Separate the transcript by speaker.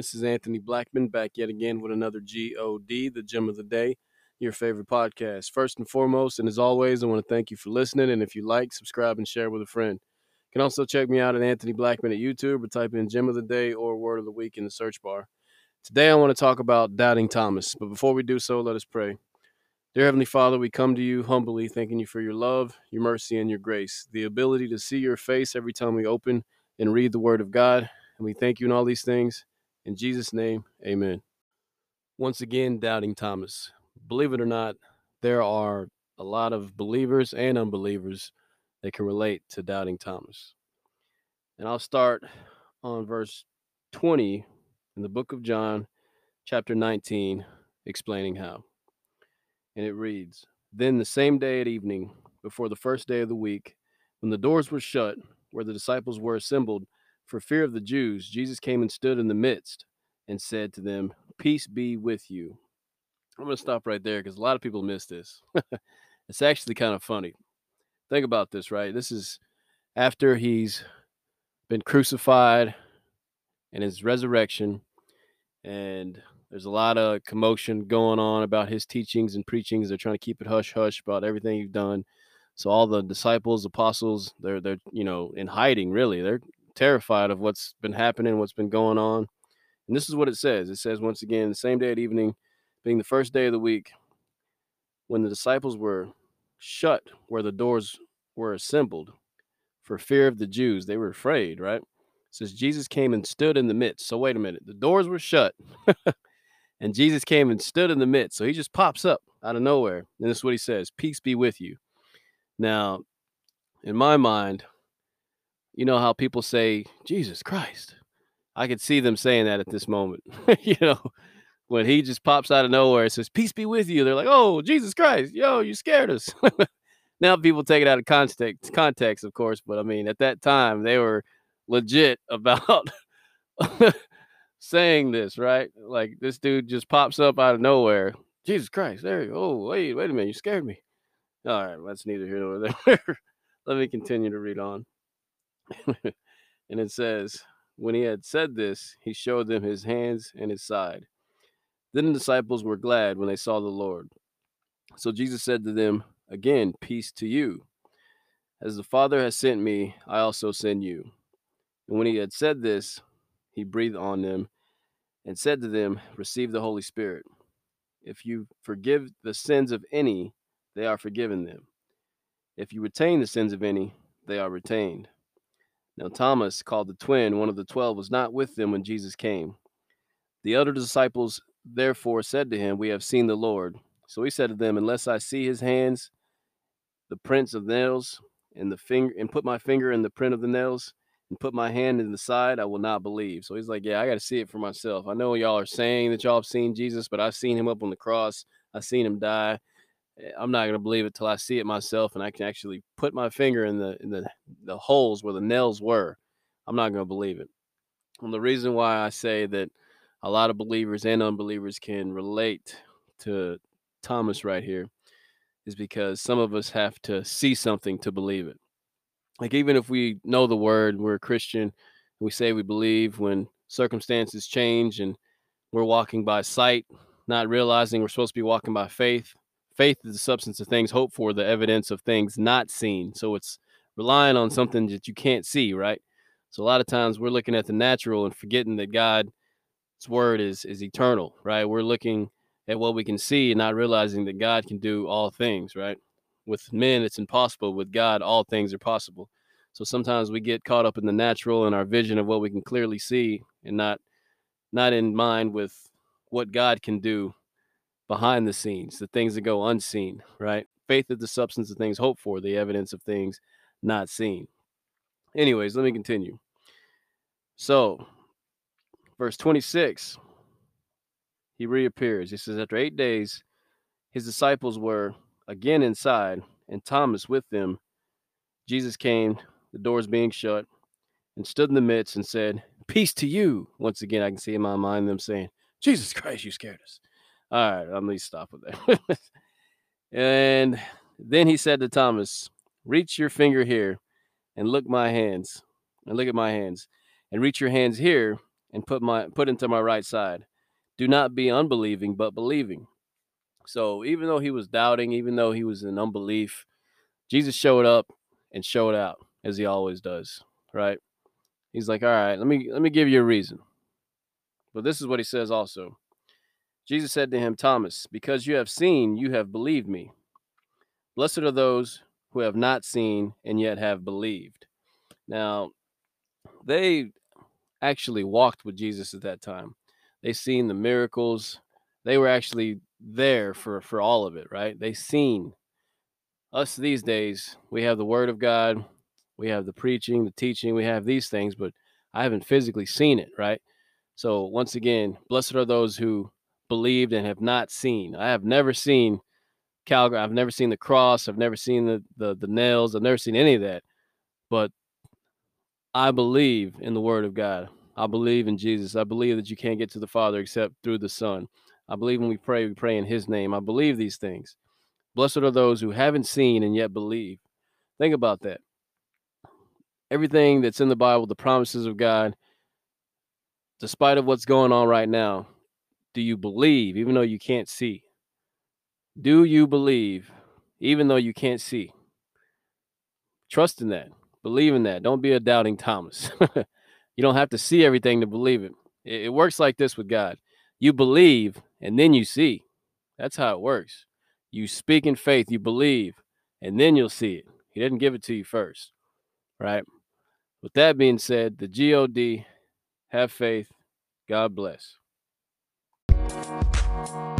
Speaker 1: This is Anthony Blackman back yet again with another GOD, the gem of the day, your favorite podcast. First and foremost, and as always, I want to thank you for listening. And if you like, subscribe and share with a friend. You can also check me out at Anthony Blackman at YouTube or type in gem of the day or word of the week in the search bar. Today, I want to talk about doubting Thomas. But before we do so, let us pray. Dear Heavenly Father, we come to you humbly, thanking you for your love, your mercy, and your grace, the ability to see your face every time we open and read the Word of God and we thank you in all these things. In Jesus' name, amen. Once again, doubting Thomas. Believe it or not, there are a lot of believers and unbelievers that can relate to doubting Thomas. And I'll start on verse 20 in the book of John, chapter 19, explaining how. And it reads Then the same day at evening, before the first day of the week, when the doors were shut, where the disciples were assembled, for fear of the Jews, Jesus came and stood in the midst and said to them, Peace be with you. I'm going to stop right there because a lot of people miss this. it's actually kind of funny. Think about this, right? This is after he's been crucified and his resurrection. And there's a lot of commotion going on about his teachings and preachings. They're trying to keep it hush hush about everything he's done. So all the disciples, apostles, they're they're you know in hiding. Really, they're terrified of what's been happening, what's been going on. And this is what it says. It says once again, the same day at evening, being the first day of the week, when the disciples were shut where the doors were assembled for fear of the Jews, they were afraid, right? It says Jesus came and stood in the midst. So wait a minute, the doors were shut. and Jesus came and stood in the midst. So he just pops up out of nowhere. And this is what he says Peace be with you. Now, in my mind, you know how people say, Jesus Christ. I could see them saying that at this moment. you know, when he just pops out of nowhere and says, Peace be with you. They're like, Oh, Jesus Christ, yo, you scared us. now people take it out of context, context, of course, but I mean, at that time, they were legit about saying this, right? Like this dude just pops up out of nowhere. Jesus Christ, there you go. Oh, wait, wait a minute, you scared me. All right, that's neither here nor there. Let me continue to read on. and it says, When he had said this, he showed them his hands and his side. Then the disciples were glad when they saw the Lord. So Jesus said to them, Again, peace to you. As the Father has sent me, I also send you. And when he had said this, he breathed on them and said to them, Receive the Holy Spirit. If you forgive the sins of any, they are forgiven them. If you retain the sins of any, they are retained. Now, Thomas, called the twin, one of the twelve, was not with them when Jesus came. The other disciples therefore said to him, We have seen the Lord. So he said to them, Unless I see his hands, the prints of nails, and the finger, and put my finger in the print of the nails, and put my hand in the side, I will not believe. So he's like, Yeah, I got to see it for myself. I know y'all are saying that y'all have seen Jesus, but I've seen him up on the cross. I've seen him die. Eh, I'm not gonna believe it till I see it myself and I can actually put my finger in the in the the holes where the nails were. I'm not gonna believe it. And the reason why I say that a lot of believers and unbelievers can relate to Thomas right here is because some of us have to see something to believe it. Like even if we know the word, we're a Christian, we say we believe when circumstances change and we're walking by sight, not realizing we're supposed to be walking by faith faith is the substance of things hoped for, the evidence of things not seen. So it's relying on something that you can't see, right? So a lot of times we're looking at the natural and forgetting that God's word is is eternal, right? We're looking at what we can see and not realizing that God can do all things, right? With men it's impossible, with God all things are possible. So sometimes we get caught up in the natural and our vision of what we can clearly see and not not in mind with what God can do behind the scenes, the things that go unseen, right? Faith is the substance of things hoped for, the evidence of things not seen. Anyways, let me continue. So, verse 26, he reappears. He says, After eight days, his disciples were again inside, and Thomas with them. Jesus came, the doors being shut, and stood in the midst and said, Peace to you. Once again, I can see in my mind them saying, Jesus Christ, you scared us. All right, let me stop with that. and then he said to Thomas, Reach your finger here and look my hands, and look at my hands, and reach your hands here and put my put into my right side. Do not be unbelieving, but believing. So even though he was doubting, even though he was in unbelief, Jesus showed up and showed out as he always does, right? He's like, "All right, let me let me give you a reason." But this is what he says also. Jesus said to him, Thomas, because you have seen, you have believed me. Blessed are those who have not seen and yet have believed. Now, they actually walked with Jesus at that time. They seen the miracles. They were actually there for for all of it, right? They seen us these days. We have the word of God, we have the preaching, the teaching, we have these things, but I haven't physically seen it, right? So once again, blessed are those who believed and have not seen. I have never seen Calvary. I've never seen the cross. I've never seen the, the the nails. I've never seen any of that. But I believe in the word of God. I believe in Jesus. I believe that you can't get to the Father except through the Son. I believe when we pray, we pray in his name. I believe these things. Blessed are those who haven't seen and yet believe. Think about that. Everything that's in the Bible, the promises of God, despite of what's going on right now, do you believe even though you can't see? Do you believe even though you can't see? Trust in that. Believe in that. Don't be a doubting Thomas. you don't have to see everything to believe it. it. Works like this with God. You believe and then you see. That's how it works. You speak in faith, you believe, and then you'll see it. He didn't give it to you first. Right? With that being said, the God, have faith. God bless. Thank you.